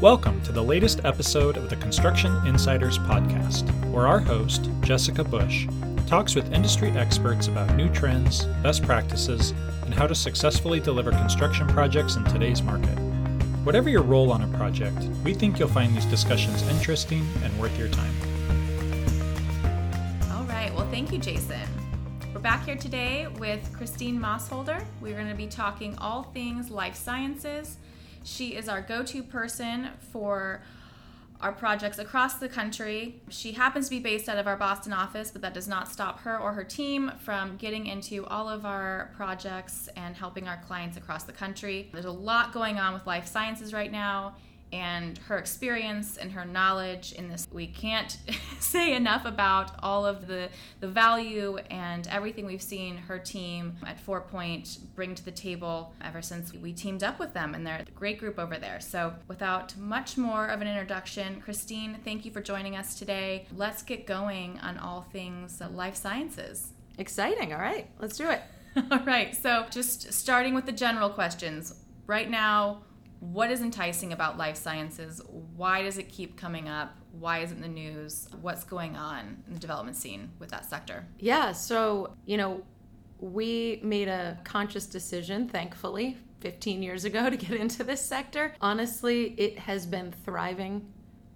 Welcome to the latest episode of the Construction Insiders podcast, where our host, Jessica Bush, talks with industry experts about new trends, best practices, and how to successfully deliver construction projects in today's market. Whatever your role on a project, we think you'll find these discussions interesting and worth your time. All right. Well, thank you, Jason. We're back here today with Christine Mosholder. We're going to be talking all things life sciences she is our go to person for our projects across the country. She happens to be based out of our Boston office, but that does not stop her or her team from getting into all of our projects and helping our clients across the country. There's a lot going on with life sciences right now and her experience and her knowledge in this. We can't say enough about all of the, the value and everything we've seen her team at Fort Point bring to the table ever since we teamed up with them. And they're a great group over there. So, without much more of an introduction, Christine, thank you for joining us today. Let's get going on all things life sciences. Exciting. All right, let's do it. all right. So, just starting with the general questions. Right now, what is enticing about life sciences? Why does it keep coming up? Why is it in the news? What's going on in the development scene with that sector? Yeah, so, you know, we made a conscious decision, thankfully, 15 years ago to get into this sector. Honestly, it has been thriving.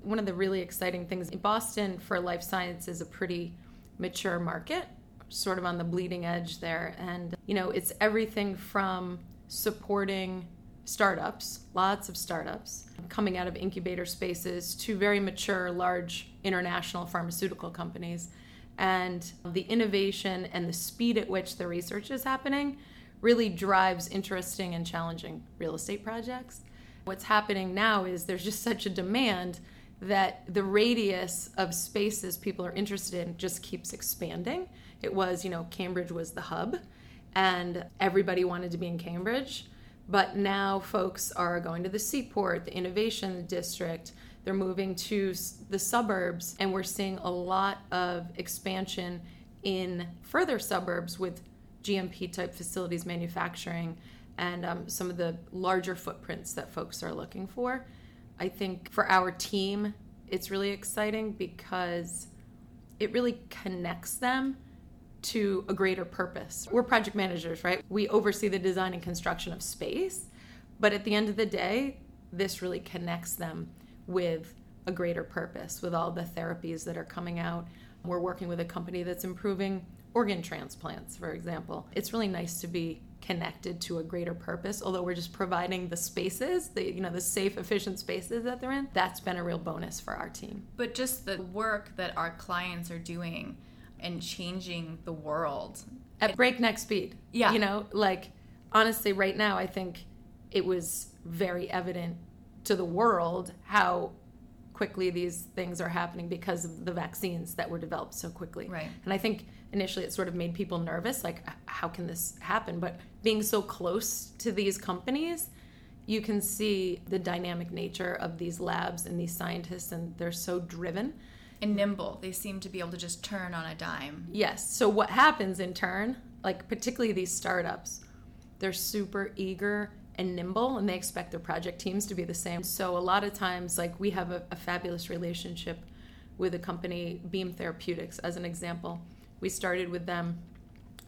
One of the really exciting things in Boston for life science is a pretty mature market, sort of on the bleeding edge there. And, you know, it's everything from supporting startups, lots of startups coming out of incubator spaces to very mature, large international pharmaceutical companies. And the innovation and the speed at which the research is happening really drives interesting and challenging real estate projects. What's happening now is there's just such a demand that the radius of spaces people are interested in just keeps expanding. It was, you know, Cambridge was the hub, and everybody wanted to be in Cambridge but now folks are going to the seaport, the innovation district, they're moving to the suburbs, and we're seeing a lot of expansion in further suburbs with GMP type facilities manufacturing and um, some of the larger footprints that folks are looking for. I think for our team, it's really exciting because it really connects them to a greater purpose. We're project managers, right? We oversee the design and construction of space, but at the end of the day, this really connects them with a greater purpose, with all the therapies that are coming out. We're working with a company that's improving organ transplants, for example. It's really nice to be connected to a greater purpose although we're just providing the spaces the you know the safe efficient spaces that they're in that's been a real bonus for our team but just the work that our clients are doing and changing the world at breakneck speed. Yeah. You know, like honestly, right now, I think it was very evident to the world how quickly these things are happening because of the vaccines that were developed so quickly. Right. And I think initially it sort of made people nervous like, how can this happen? But being so close to these companies, you can see the dynamic nature of these labs and these scientists, and they're so driven and nimble. They seem to be able to just turn on a dime. Yes. So what happens in turn, like particularly these startups, they're super eager and nimble and they expect their project teams to be the same. So a lot of times like we have a, a fabulous relationship with a company Beam Therapeutics as an example. We started with them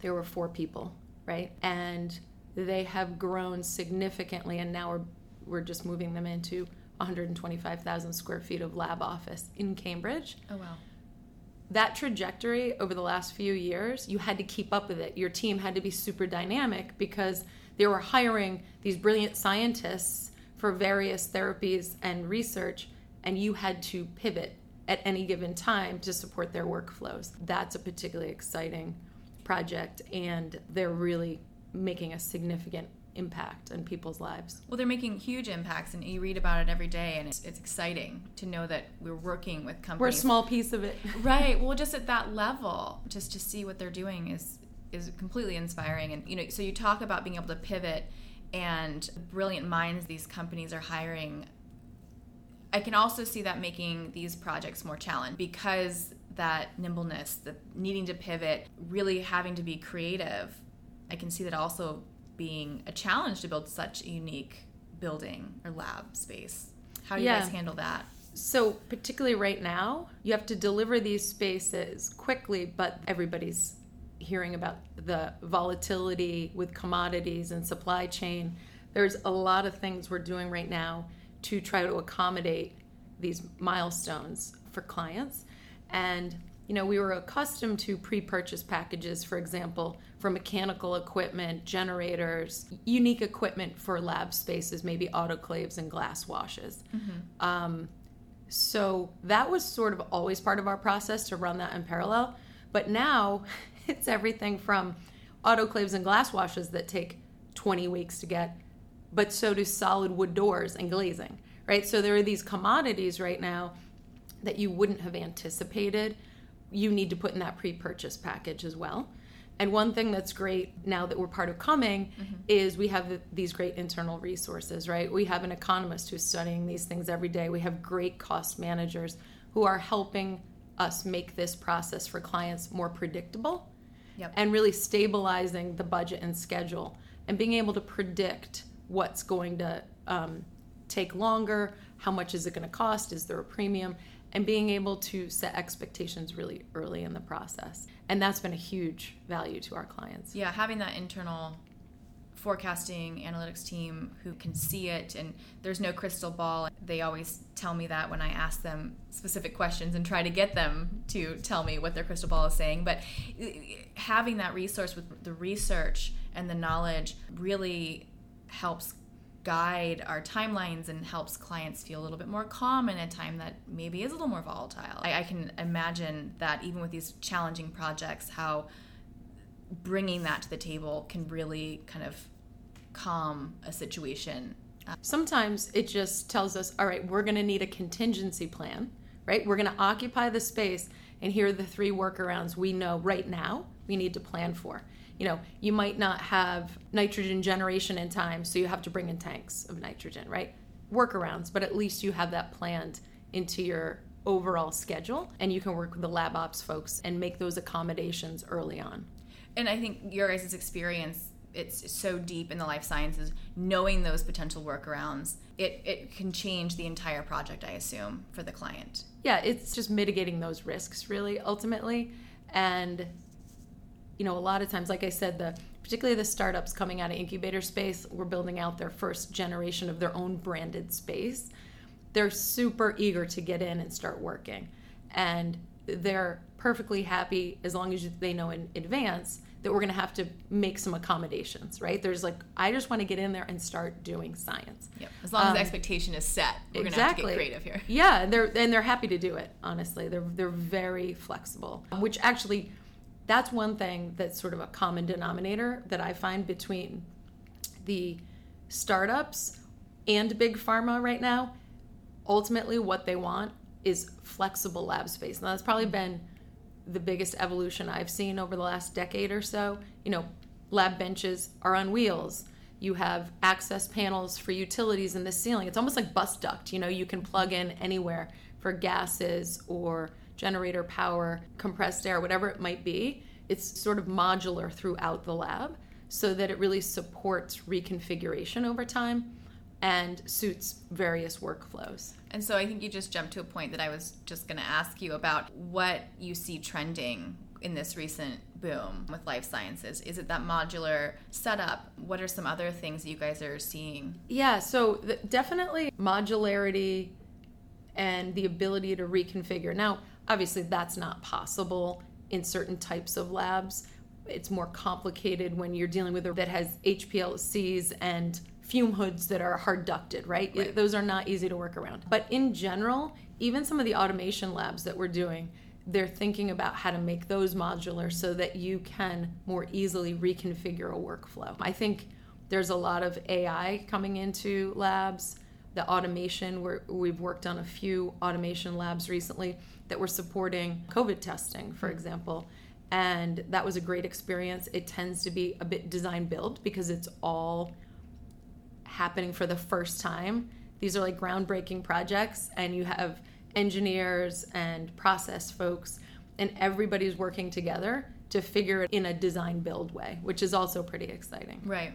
there were four people, right? And they have grown significantly and now we're we're just moving them into 125,000 square feet of lab office in Cambridge. Oh, wow. That trajectory over the last few years, you had to keep up with it. Your team had to be super dynamic because they were hiring these brilliant scientists for various therapies and research, and you had to pivot at any given time to support their workflows. That's a particularly exciting project, and they're really making a significant impact in people's lives. Well, they're making huge impacts, and you read about it every day, and it's, it's exciting to know that we're working with companies. We're a small piece of it, right? Well, just at that level, just to see what they're doing is is completely inspiring. And you know, so you talk about being able to pivot and brilliant minds these companies are hiring. I can also see that making these projects more challenging because that nimbleness, the needing to pivot, really having to be creative. I can see that also being a challenge to build such a unique building or lab space. How do you Yeah. guys handle that? So, particularly right now, you have to deliver these spaces quickly, but everybody's hearing about the volatility with commodities and supply chain. There's a lot of things we're doing right now to try to accommodate these milestones for clients. And, you know, we were accustomed to pre purchase packages, for example, for mechanical equipment, generators, unique equipment for lab spaces, maybe autoclaves and glass washes. Um, so that was sort of always part of our process to run that in parallel. But now it's everything from autoclaves and glass washes that take 20 weeks to get, but so do solid wood doors and glazing, right? So there are these commodities right now that you wouldn't have anticipated. You need to put in that pre purchase package as well. And one thing that's great now that we're part of Cumming is we have these great internal resources, right? We have an economist who's studying these things every day. We have great cost managers who are helping us make this process for clients more predictable Yep. and really stabilizing the budget and schedule and being able to predict what's going to um, take longer, how much is it going to cost, is there a premium, and being able to set expectations really early in the process. And that's been a huge value to our clients. Yeah, having that internal forecasting analytics team who can see it and there's no crystal ball. They always tell me that when I ask them specific questions and try to get them to tell me what their crystal ball is saying. But uh, having that resource with the research and the knowledge really helps guide our timelines and helps clients feel a little bit more calm in a time that maybe is a little more volatile. I, I can imagine that even with these challenging projects, how bringing that to the table can really kind of calm a situation. Uh, Sometimes it just tells us, all right, we're going to need a contingency plan, right? We're going to occupy the space, and here are the three workarounds we know right now we need to plan for. You know, you might not have nitrogen generation in time, so you have to bring in tanks of nitrogen, right? Workarounds, but at least you have that planned into your overall schedule, and you can work with the lab ops folks and make those accommodations early on. And I think your guys' experience, it's so deep in the life sciences, knowing those potential workarounds, it, it can change the entire project, I assume, for the client. yeah it's just mitigating those risks really ultimately and you know a lot of times like i said the particularly the startups coming out of incubator space were building out their first generation of their own branded space they're super eager to get in and start working and they're perfectly happy as long as they know in advance that we're going to have to make some accommodations right there's like i just want to get in there and start doing science Yep. As long as Um, the expectation is set, we're going to have to get creative here. yeah, and they're and they're happy to do it. Honestly, they're they're very flexible. Which actually, that's one thing that's sort of a common denominator that I find between the startups and big pharma right now. Ultimately, what they want is flexible lab space. Now, that's probably been the biggest evolution I've seen over the last decade or so. You know, lab benches are on wheels. You have access panels for utilities in the ceiling. It's almost like bus duct. You know, you can plug in anywhere for gases or generator power, compressed air, whatever it might be. It's sort of modular throughout the lab so that it really supports reconfiguration over time and suits various workflows. And so I think you just jumped to a point that I was just going to ask you about what you see trending in this recent boom with life sciences. Is it that modular setup? What are some other things that you guys are seeing? Yeah, so th- definitely modularity and the ability to reconfigure. Now, obviously, that's not possible in certain types of labs. It's more complicated when you're dealing with a that has HPLCs and fume hoods that are hard ducted, right? Right. Those are not easy to work around. But in general, even some of the automation labs that we're doing, they're thinking about how to make those modular so that you can more easily reconfigure a workflow. I think there's a lot of AI coming into labs. The automation, we're, we've worked on a few automation labs recently that were supporting COVID testing, for mm-hmm. example. And that was a great experience. It tends to be a bit design build because it's all happening for the first time. These are like groundbreaking projects, and you have engineers and process folks, and everybody's working together to figure it in a design build way, which is also pretty exciting. Right,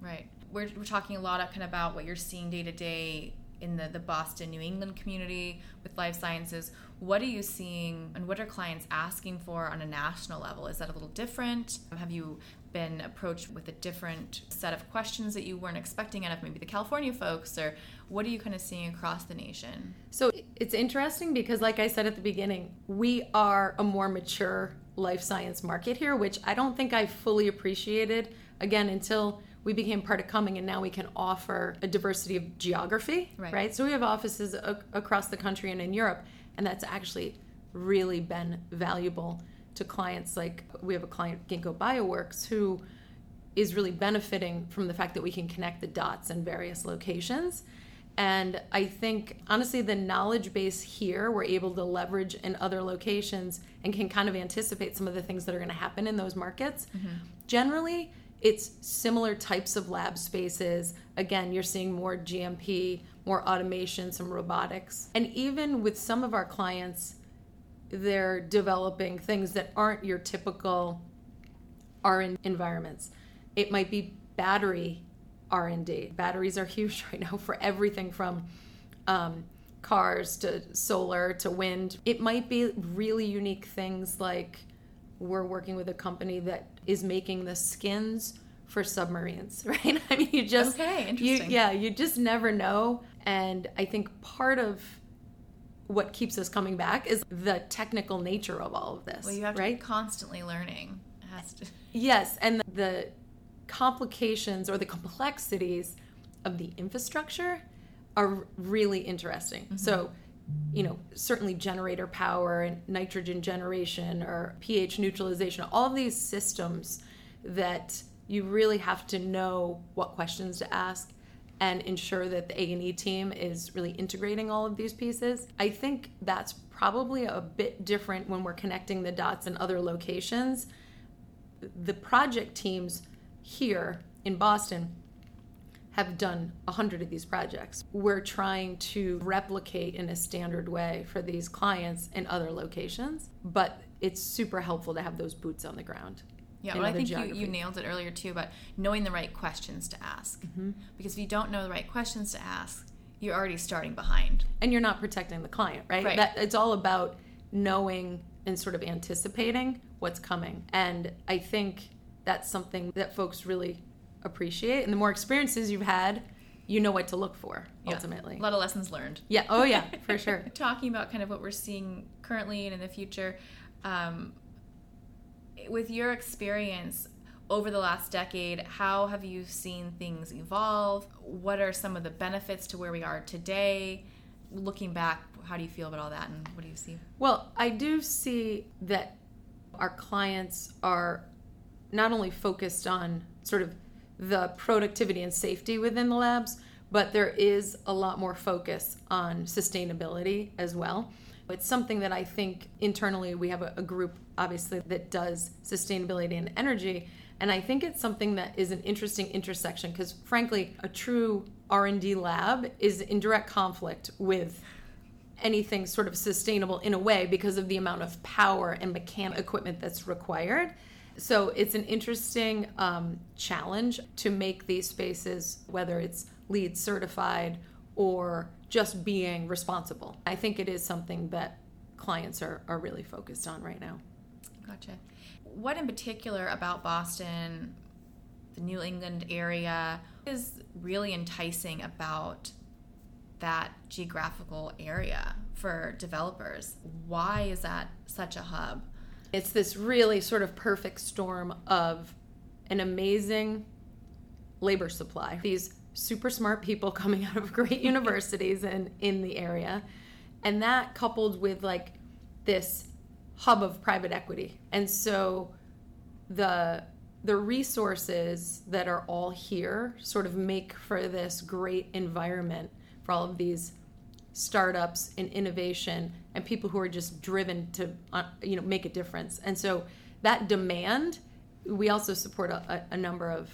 right. We're, we're talking a lot of kind of about what you're seeing day to day in the, the Boston, New England community with life sciences. What are you seeing and what are clients asking for on a national level? Is that a little different? Have you been approached with a different set of questions that you weren't expecting out of maybe the California folks, or what are you kind of seeing across the nation? So it's interesting because, like I said at the beginning, we are a more mature life science market here, which I don't think I fully appreciated again until we became part of Cumming and now we can offer a diversity of geography, right? right? So we have offices a- across the country and in Europe, and that's actually really been valuable to clients like we have a client Ginkgo Bioworks who is really benefiting from the fact that we can connect the dots in various locations. And I think honestly the knowledge base here we're able to leverage in other locations and can kind of anticipate some of the things that are going to happen in those markets. Mm-hmm. Generally, it's similar types of lab spaces. Again, you're seeing more GMP, more automation, some robotics. And even with some of our clients, they're developing things that aren't your typical R&D environments. It might be battery R&D. Batteries are huge right now for everything from um, cars to solar to wind. It might be really unique things like we're working with a company that is making the skins for submarines, right? I mean, you just okay, interesting. You, yeah, you just never know. And I think part of what keeps us coming back is the technical nature of all of this. Well, you have to right? be constantly learning. Has to. Yes, and the complications or the complexities of the infrastructure are really interesting. Mm-hmm. So, you know, certainly generator power and nitrogen generation or pH neutralization, all of these systems that you really have to know what questions to ask and ensure that the A&E team is really integrating all of these pieces. I think that's probably a bit different when we're connecting the dots in other locations. The project teams here in Boston have done a hundred of these projects. We're trying to replicate in a standard way for these clients in other locations, but it's super helpful to have those boots on the ground. Yeah, well, I think you, you nailed it earlier too about knowing the right questions to ask. Mm-hmm. Because if you don't know the right questions to ask, you're already starting behind. And you're not protecting the client, right? right. That, it's all about knowing and sort of anticipating what's coming. And I think that's something that folks really appreciate. And the more experiences you've had, you know what to look for ultimately. Yeah. A lot of lessons learned. Yeah. Oh, yeah, for sure. Talking about kind of what we're seeing currently and in the future, um, with your experience over the last decade, how have you seen things evolve? What are some of the benefits to where we are today? Looking back, how do you feel about all that and what do you see? Well, I do see that our clients are not only focused on sort of the productivity and safety within the labs, but there is a lot more focus on sustainability as well. It's something that I think internally we have a, a group obviously that does sustainability and energy and I think it's something that is an interesting intersection because frankly a true R&D lab is in direct conflict with anything sort of sustainable in a way because of the amount of power and mechanical equipment that's required. So it's an interesting um, challenge to make these spaces, whether it's LEED certified or just being responsible. I think it is something that clients are, are really focused on right now. Gotcha. What in particular about Boston, the New England area, is really enticing about that geographical area for developers? Why is that such a hub? It's this really sort of perfect storm of an amazing labor supply. These super smart people coming out of great universities and in the area. And that coupled with like this hub of private equity. And so the the resources that are all here sort of make for this great environment for all of these startups and innovation and people who are just driven to uh, you know make a difference and so that demand we also support a, a number of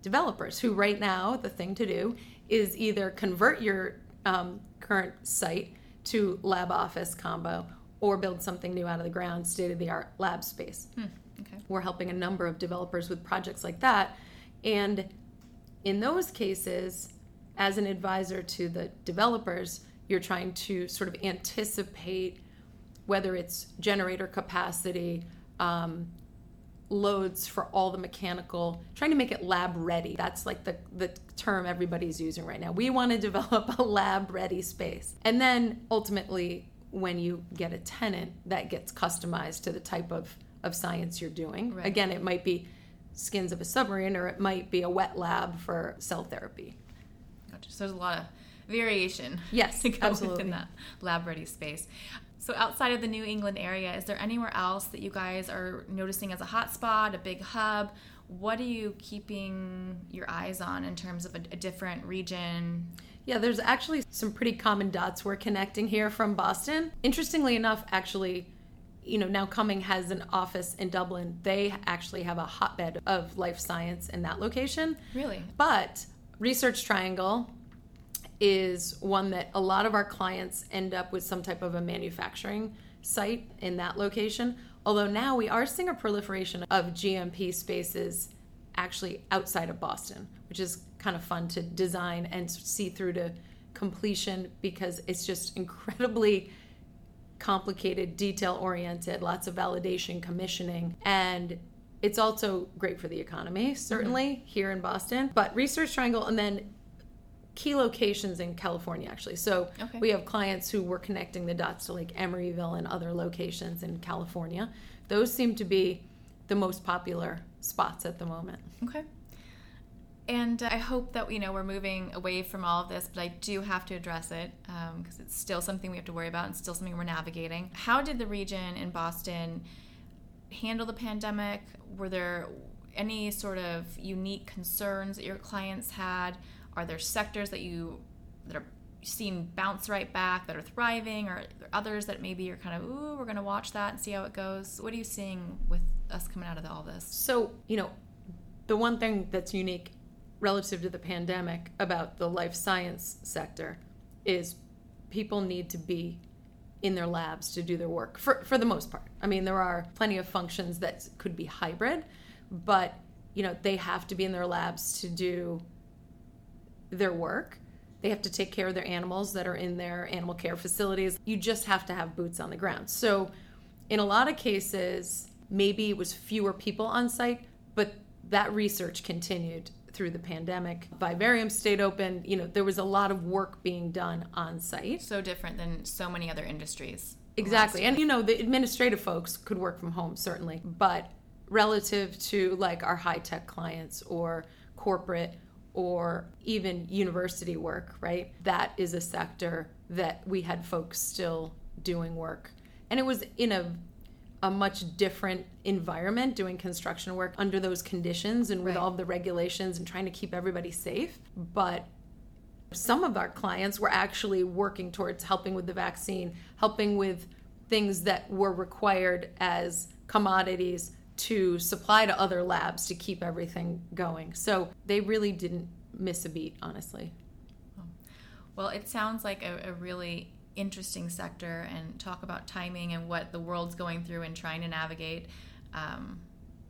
developers who right now the thing to do is either convert your um, current site to lab office combo or build something new out of the ground state of the art lab space hmm. okay. we're helping a number of developers with projects like that and in those cases as an advisor to the developers, you're trying to sort of anticipate whether it's generator capacity, um, loads for all the mechanical, trying to make it lab ready. That's like the, the term everybody's using right now. We want to develop a lab ready space. And then ultimately, when you get a tenant, that gets customized to the type of, of science you're doing. Right. Again, it might be skins of a submarine or it might be a wet lab for cell therapy. Gotcha. So there's a lot of variation. Yes, absolutely. in that lab ready space. So, outside of the New England area, is there anywhere else that you guys are noticing as a hotspot, a big hub? What are you keeping your eyes on in terms of a, a different region? Yeah, there's actually some pretty common dots we're connecting here from Boston. Interestingly enough, actually, you know, now Cumming has an office in Dublin. They actually have a hotbed of life science in that location. Really? But Research Triangle, is one that a lot of our clients end up with some type of a manufacturing site in that location. Although now we are seeing a proliferation of GMP spaces actually outside of Boston, which is kind of fun to design and see through to completion because it's just incredibly complicated, detail oriented, lots of validation, commissioning, and it's also great for the economy, certainly mm-hmm. here in Boston. But Research Triangle, and then key locations in California, actually. So okay. we have clients who were connecting the dots to like Emeryville and other locations in California. Those seem to be the most popular spots at the moment. Okay. And I hope that you know we're moving away from all of this, but I do have to address it because um, it's still something we have to worry about and still something we're navigating. How did the region in Boston handle the pandemic? Were there any sort of unique concerns that your clients had? Are there sectors that you that are seen bounce right back that are thriving, or others that maybe you're kind of ooh, we're going to watch that and see how it goes? What are you seeing with us coming out of all this? So you know, the one thing that's unique relative to the pandemic about the life science sector is people need to be in their labs to do their work for, for the most part. I mean, there are plenty of functions that could be hybrid, but you know, they have to be in their labs to do their work. They have to take care of their animals that are in their animal care facilities. You just have to have boots on the ground. So, in a lot of cases, maybe it was fewer people on site, but that research continued through the pandemic. Vivarium stayed open. You know, there was a lot of work being done on site. So different than so many other industries. Exactly. And, you know, the administrative folks could work from home, certainly. But relative to like our high tech clients or corporate or even university work, right? That is a sector that we had folks still doing work. And it was in a a much different environment doing construction work under those conditions and with right. all the regulations and trying to keep everybody safe. But some of our clients were actually working towards helping with the vaccine, helping with things that were required as commodities to supply to other labs to keep everything going. So they really didn't miss a beat, honestly. Well, it sounds like a, a really interesting sector and talk about timing and what the world's going through and trying to navigate. Um,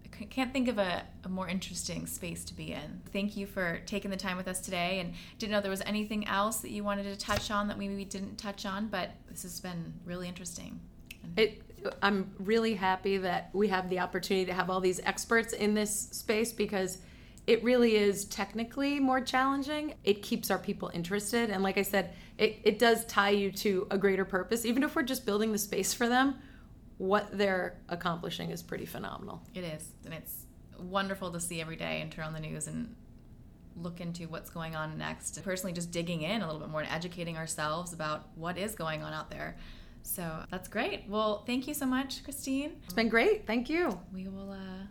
I can't think of a, a, more interesting space to be in. Thank you for taking the time with us today. And didn't know there was anything else that you wanted to touch on that maybe we didn't touch on, but this has been really interesting. Mm-hmm. It, I'm really happy that we have the opportunity to have all these experts in this space because it really is technically more challenging. It keeps our people interested. And like I said, it, it does tie you to a greater purpose. Even if we're just building the space for them, what they're accomplishing is pretty phenomenal. It is. And it's wonderful to see every day and turn on the news and look into what's going on next. Personally, just digging in a little bit more and educating ourselves about what is going on out there. So that's great. Well, thank you so much, Christine. It's been great. Thank you. We will uh,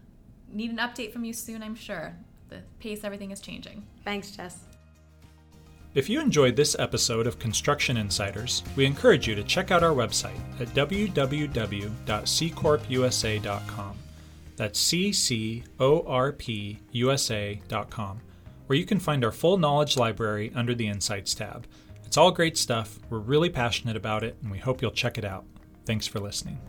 need an update from you soon, I'm sure. The pace, everything is changing. Thanks, Jess. If you enjoyed this episode of Construction Insiders, we encourage you to check out our website at www.ccorpusa.com. That's C C O R P USA.com, where you can find our full knowledge library under the Insights tab it's all great stuff. We're really passionate about it, and we hope you'll check it out. Thanks for listening.